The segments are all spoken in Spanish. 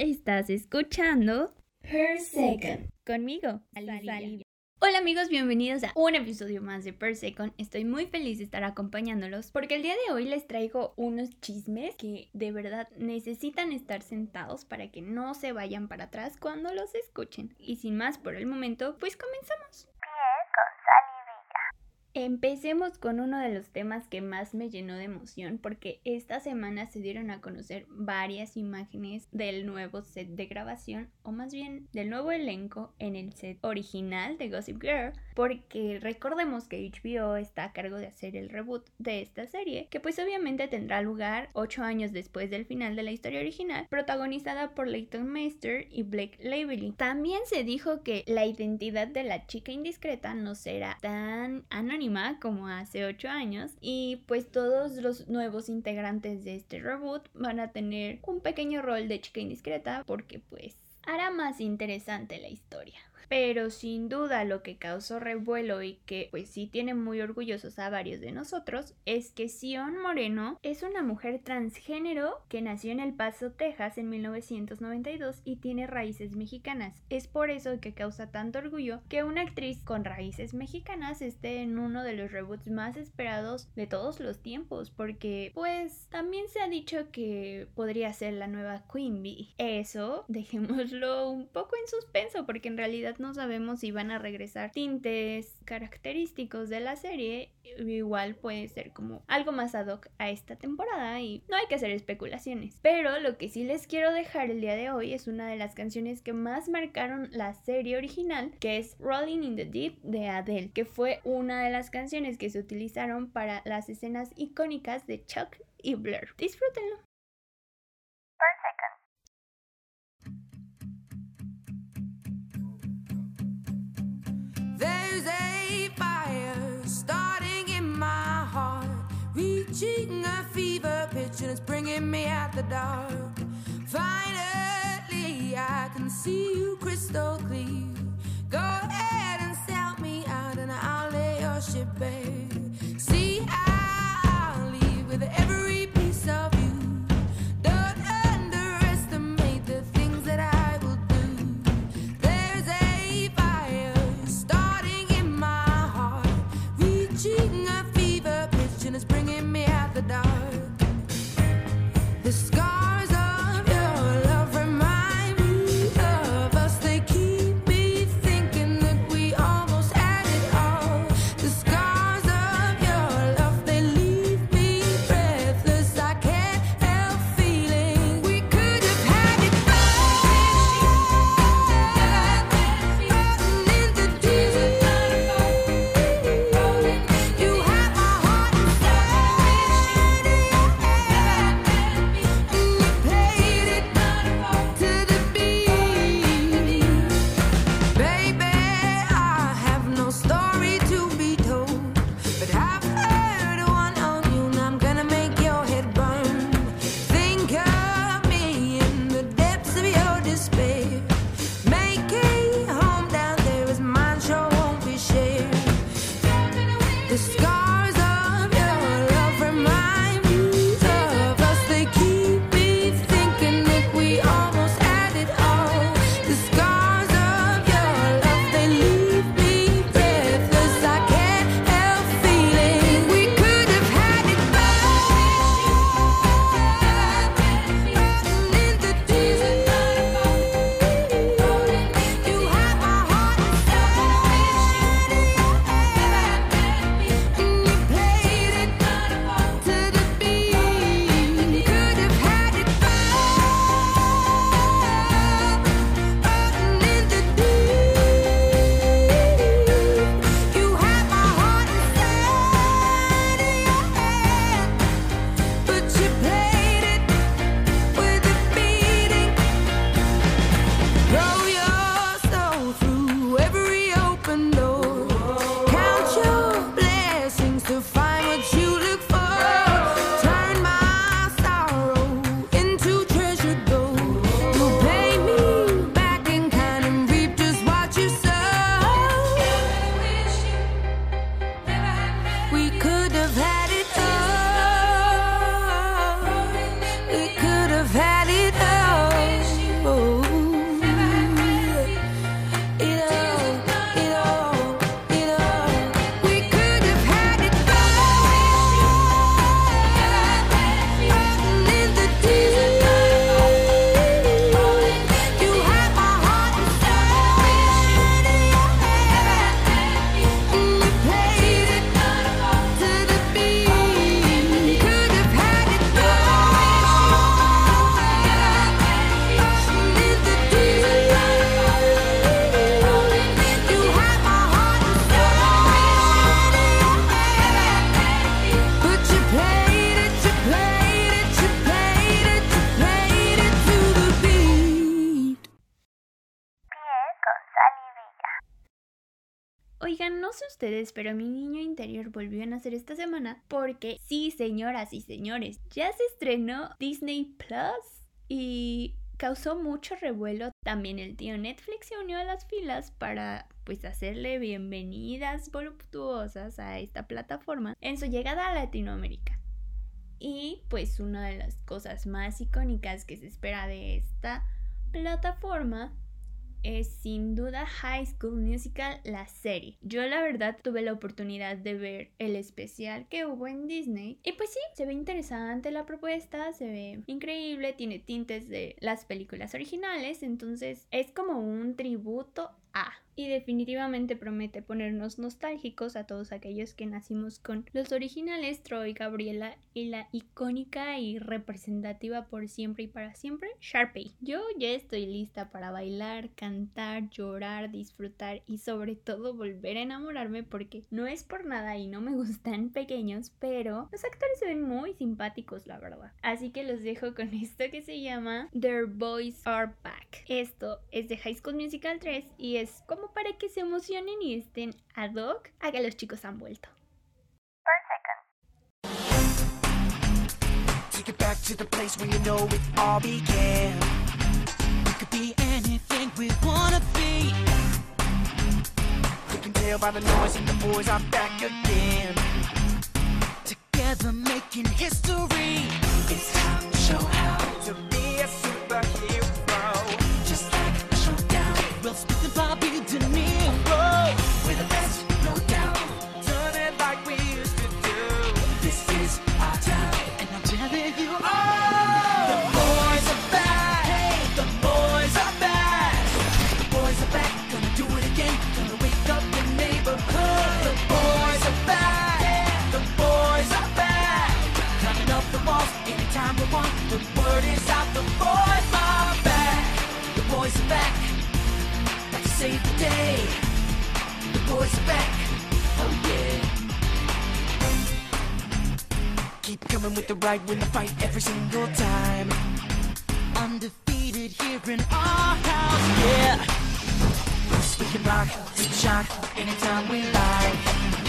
Estás escuchando Per Second. conmigo, Alicia. Hola amigos, bienvenidos a un episodio más de Per Second. Estoy muy feliz de estar acompañándolos porque el día de hoy les traigo unos chismes que de verdad necesitan estar sentados para que no se vayan para atrás cuando los escuchen. Y sin más por el momento, pues comenzamos. Empecemos con uno de los temas que más me llenó de emoción porque esta semana se dieron a conocer varias imágenes del nuevo set de grabación o más bien del nuevo elenco en el set original de Gossip Girl porque recordemos que HBO está a cargo de hacer el reboot de esta serie que pues obviamente tendrá lugar 8 años después del final de la historia original protagonizada por Leighton Meister y Blake Lively. También se dijo que la identidad de la chica indiscreta no será tan anónima como hace 8 años y pues todos los nuevos integrantes de este reboot van a tener un pequeño rol de chica indiscreta porque pues hará más interesante la historia. Pero sin duda lo que causó revuelo y que pues sí tiene muy orgullosos a varios de nosotros es que Sion Moreno es una mujer transgénero que nació en El Paso, Texas en 1992 y tiene raíces mexicanas. Es por eso que causa tanto orgullo que una actriz con raíces mexicanas esté en uno de los reboots más esperados de todos los tiempos porque pues también se ha dicho que podría ser la nueva Queen Bee. Eso dejémoslo un poco en suspenso porque en realidad no sabemos si van a regresar tintes característicos de la serie. Igual puede ser como algo más ad hoc a esta temporada y no hay que hacer especulaciones. Pero lo que sí les quiero dejar el día de hoy es una de las canciones que más marcaron la serie original, que es Rolling in the Deep de Adele, que fue una de las canciones que se utilizaron para las escenas icónicas de Chuck y Blair. Disfrútenlo. Reaching a fever pitch, and it's bringing me out the dark. Finally, I can see you crystal clear. the sky. Ustedes, pero mi niño interior volvió a nacer esta semana porque sí, señoras y señores, ya se estrenó Disney Plus y causó mucho revuelo. También el tío Netflix se unió a las filas para pues hacerle bienvenidas voluptuosas a esta plataforma en su llegada a Latinoamérica. Y pues una de las cosas más icónicas que se espera de esta plataforma es sin duda High School Musical, la serie. Yo la verdad tuve la oportunidad de ver el especial que hubo en Disney y pues sí, se ve interesante la propuesta, se ve increíble, tiene tintes de las películas originales, entonces es como un tributo a y definitivamente promete ponernos nostálgicos a todos aquellos que nacimos con los originales Troy, Gabriela y la icónica y representativa por siempre y para siempre Sharpay. Yo ya estoy lista para bailar, cantar, llorar, disfrutar y sobre todo volver a enamorarme porque no es por nada y no me gustan pequeños, pero los actores se ven muy simpáticos la verdad. Así que los dejo con esto que se llama Their Boys Are Back. Esto es de High School Musical 3 y es como para que se emocionen y estén ad hoc a que los chicos han vuelto. Making history. It's time show how to be a superhero. Will Smith and Bobby De Niro. We're the best, no doubt. Done it like we used to do. This is our time, and I'm telling you all. The boys are back. Hey, the boys are back. The boys are back, gonna do it again. Gonna wake up the neighborhood. The boys are back. The boys are back. Climbing up the walls anytime we want. The word is out. The boys are back. The boys are back. Save the day. The boys are back. Oh yeah. Keep coming with the right win the fight every single time. Undefeated here in our house, yeah. We can rock, we can shock anytime we like.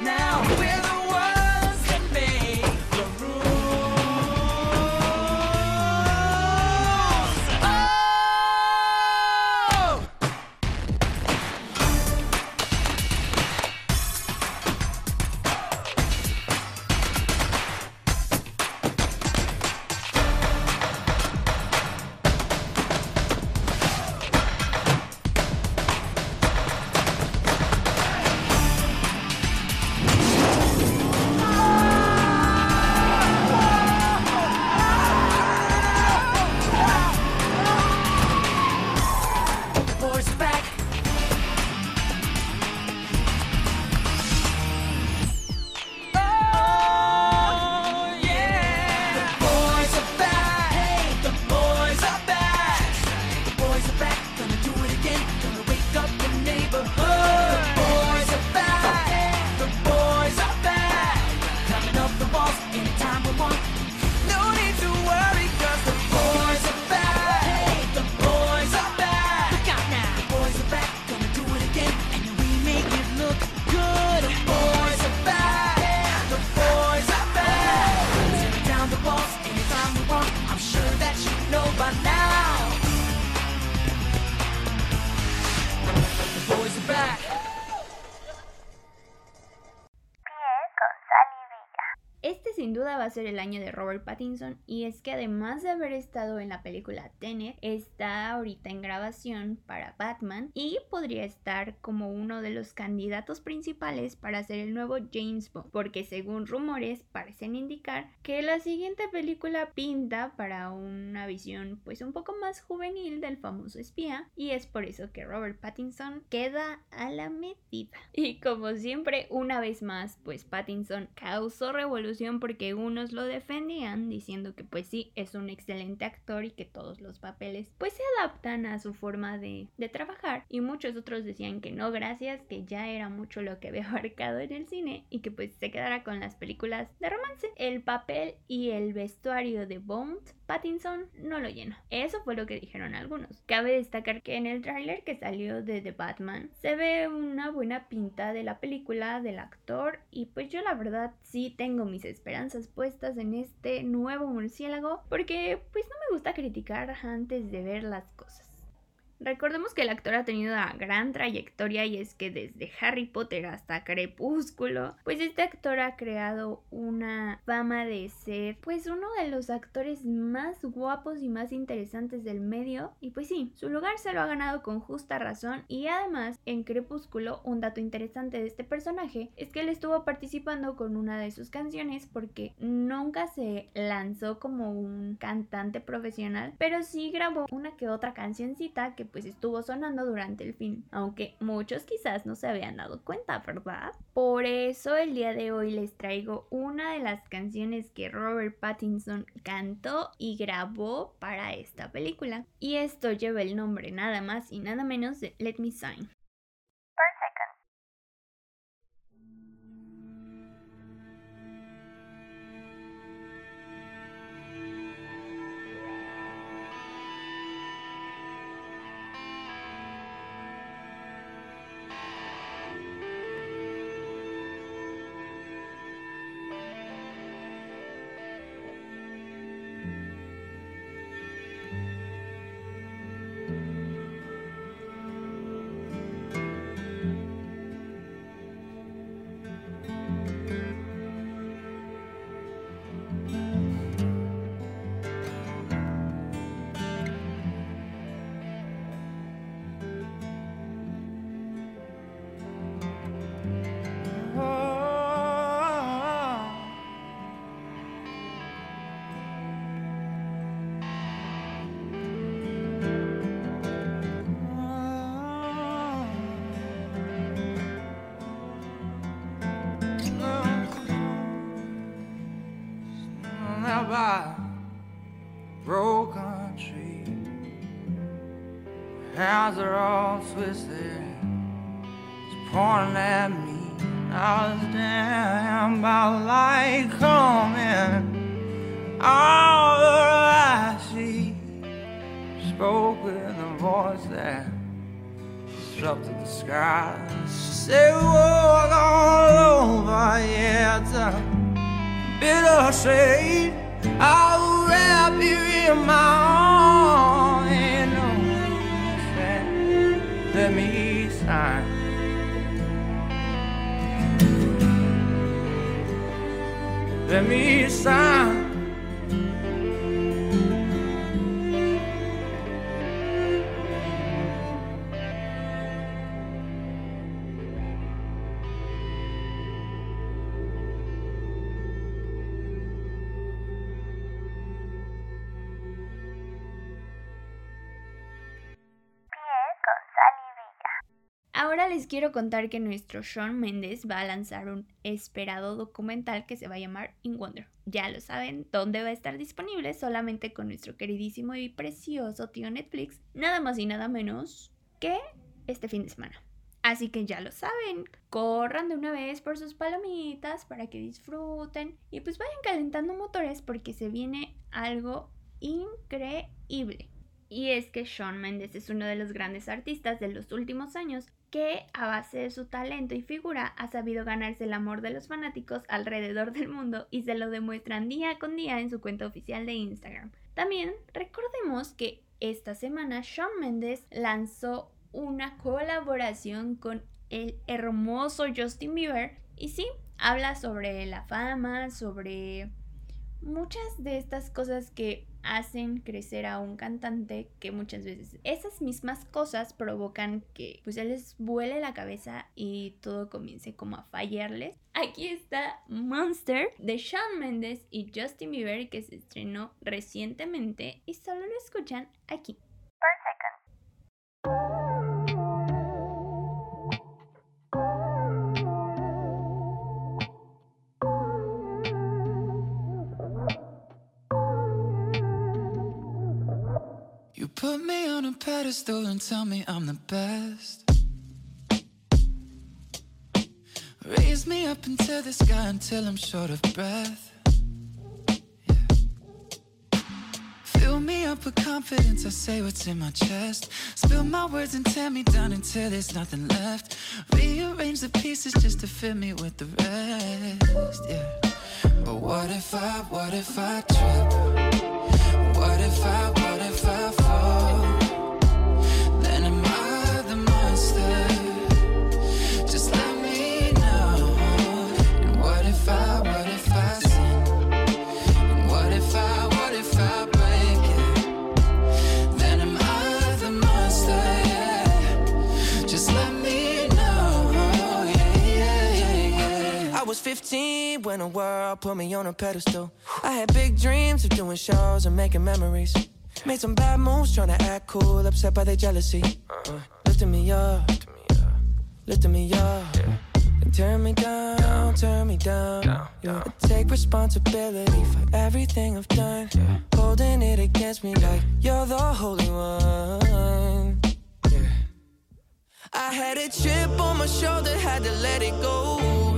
Now. respect. Duda va a ser el año de Robert Pattinson y es que además de haber estado en la película Tenet, está ahorita en grabación para Batman y podría estar como uno de los candidatos principales para ser el nuevo James Bond, porque según rumores parecen indicar que la siguiente película pinta para una visión pues un poco más juvenil del famoso espía y es por eso que Robert Pattinson queda a la medida. Y como siempre, una vez más, pues Pattinson causó revolución porque unos lo defendían diciendo que pues sí, es un excelente actor y que todos los papeles pues se adaptan a su forma de, de trabajar y muchos otros decían que no, gracias, que ya era mucho lo que había abarcado en el cine y que pues se quedara con las películas de romance. El papel y el vestuario de Bond, Pattinson no lo llena. Eso fue lo que dijeron algunos. Cabe destacar que en el tráiler que salió de The Batman se ve una buena pinta de la película, del actor y pues yo la verdad sí tengo mis esperanzas puestas en este nuevo murciélago porque pues no me gusta criticar antes de ver las cosas. Recordemos que el actor ha tenido una gran trayectoria y es que desde Harry Potter hasta Crepúsculo, pues este actor ha creado una fama de ser pues uno de los actores más guapos y más interesantes del medio. Y pues sí, su lugar se lo ha ganado con justa razón. Y además en Crepúsculo un dato interesante de este personaje es que él estuvo participando con una de sus canciones porque nunca se lanzó como un cantante profesional, pero sí grabó una que otra cancioncita que pues estuvo sonando durante el film, aunque muchos quizás no se habían dado cuenta, ¿verdad? Por eso el día de hoy les traigo una de las canciones que Robert Pattinson cantó y grabó para esta película. Y esto lleva el nombre nada más y nada menos de Let Me Sign. Hands are all twisted, it's pointing at me. I was damned by light coming. All that I see spoke with a voice that disrupted the sky. She said, Walk all over, yeah, it's a bitter shade. I'll wrap you in my arms. Let me sign. Quiero contar que nuestro Sean Mendes va a lanzar un esperado documental que se va a llamar In Wonder. Ya lo saben, ¿dónde va a estar disponible? Solamente con nuestro queridísimo y precioso tío Netflix. Nada más y nada menos que este fin de semana. Así que ya lo saben, corran de una vez por sus palomitas para que disfruten y pues vayan calentando motores porque se viene algo increíble. Y es que Shawn Mendes es uno de los grandes artistas de los últimos años que a base de su talento y figura ha sabido ganarse el amor de los fanáticos alrededor del mundo y se lo demuestran día con día en su cuenta oficial de Instagram. También recordemos que esta semana Shawn Mendes lanzó una colaboración con el hermoso Justin Bieber y sí, habla sobre la fama, sobre muchas de estas cosas que hacen crecer a un cantante que muchas veces esas mismas cosas provocan que pues él les vuele la cabeza y todo comience como a fallarles. Aquí está Monster de Shawn Mendes y Justin Bieber que se estrenó recientemente y solo lo escuchan aquí. Pedestal and tell me I'm the best. Raise me up into the sky until I'm short of breath. Fill me up with confidence, I say what's in my chest. Spill my words and tear me down until there's nothing left. Rearrange the pieces just to fill me with the rest. Yeah. But what if I, what if I trip? What if I 15 when the world put me on a pedestal. I had big dreams of doing shows and making memories. Made some bad moves trying to act cool, upset by their jealousy. Uh, lifting me up, lifting me up. And turn me down, turn me down. Yeah. I take responsibility for everything I've done. Holding it against me like you're the holy one. I had a chip on my shoulder, had to let it go.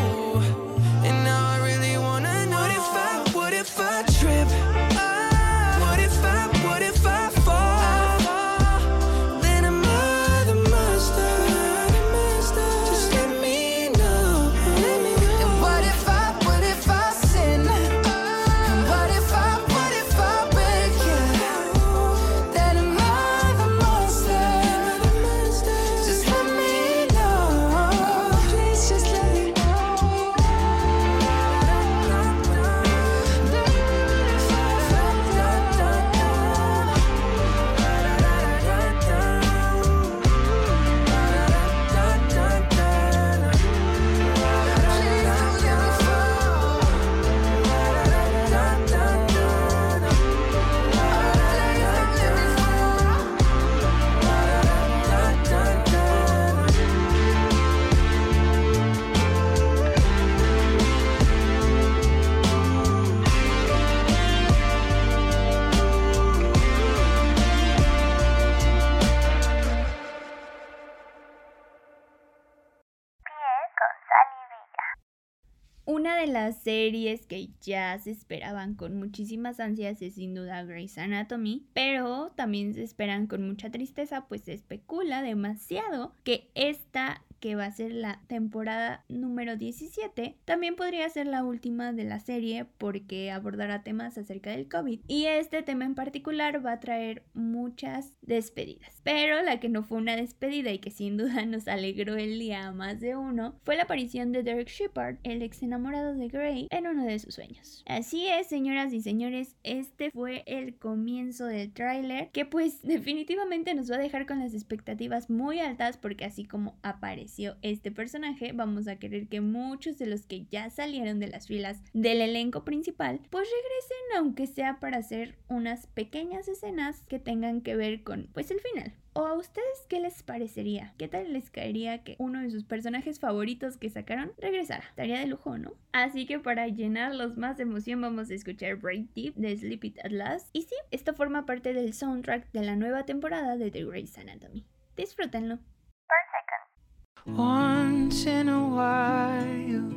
Una de las series que ya se esperaban con muchísimas ansias es sin duda Grey's Anatomy, pero también se esperan con mucha tristeza, pues se especula demasiado que esta que va a ser la temporada número 17, también podría ser la última de la serie porque abordará temas acerca del COVID y este tema en particular va a traer muchas despedidas. Pero la que no fue una despedida y que sin duda nos alegró el día a más de uno fue la aparición de Derek Shepard, el ex enamorado de Grey, en uno de sus sueños. Así es, señoras y señores, este fue el comienzo del tráiler que pues definitivamente nos va a dejar con las expectativas muy altas porque así como este personaje, vamos a querer que muchos de los que ya salieron de las filas del elenco principal, pues regresen aunque sea para hacer unas pequeñas escenas que tengan que ver con pues el final. ¿O a ustedes qué les parecería? ¿Qué tal les caería que uno de sus personajes favoritos que sacaron regresara? Estaría de lujo, ¿no? Así que para llenarlos más de emoción vamos a escuchar Break Deep de Sleep It At Last. Y sí, esto forma parte del soundtrack de la nueva temporada de The Grey's Anatomy. Disfrútenlo. Once in a while,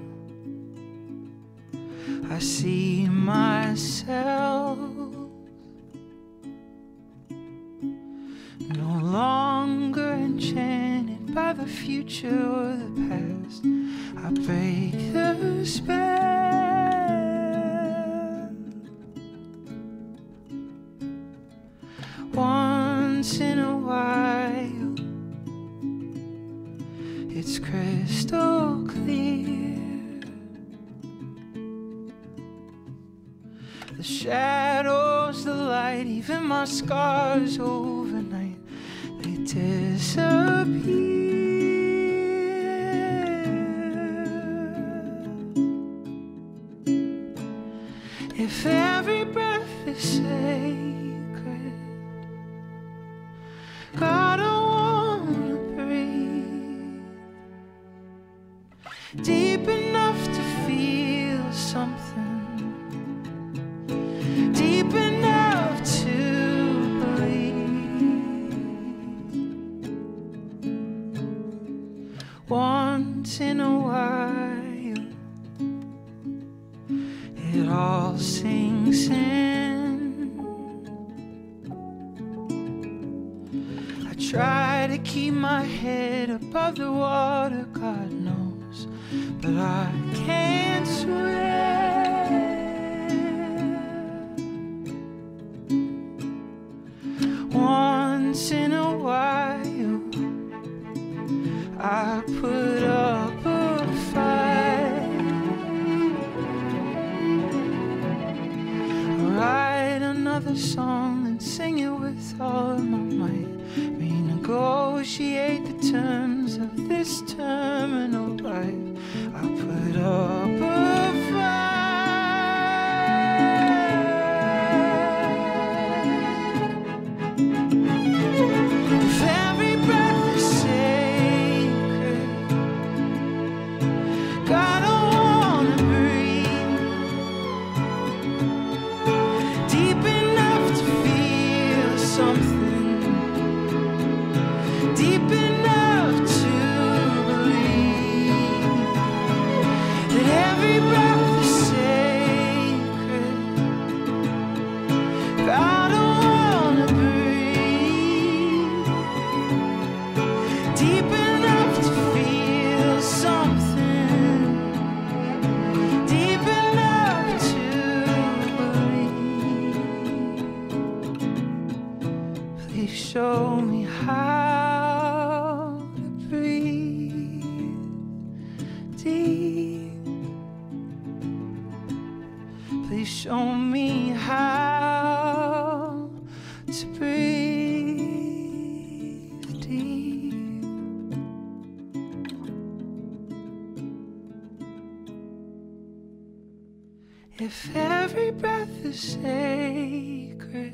I see myself no longer enchanted by the future or the past. I break the spell. Scars overnight, they disappear. I put up a fight. Write another song and sing it with all my might. Renegotiate the terms of this terminal If every breath is sacred,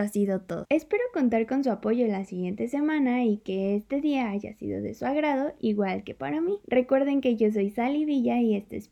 ha sido todo. Espero contar con su apoyo la siguiente semana y que este día haya sido de su agrado, igual que para mí. Recuerden que yo soy Sally Villa y este es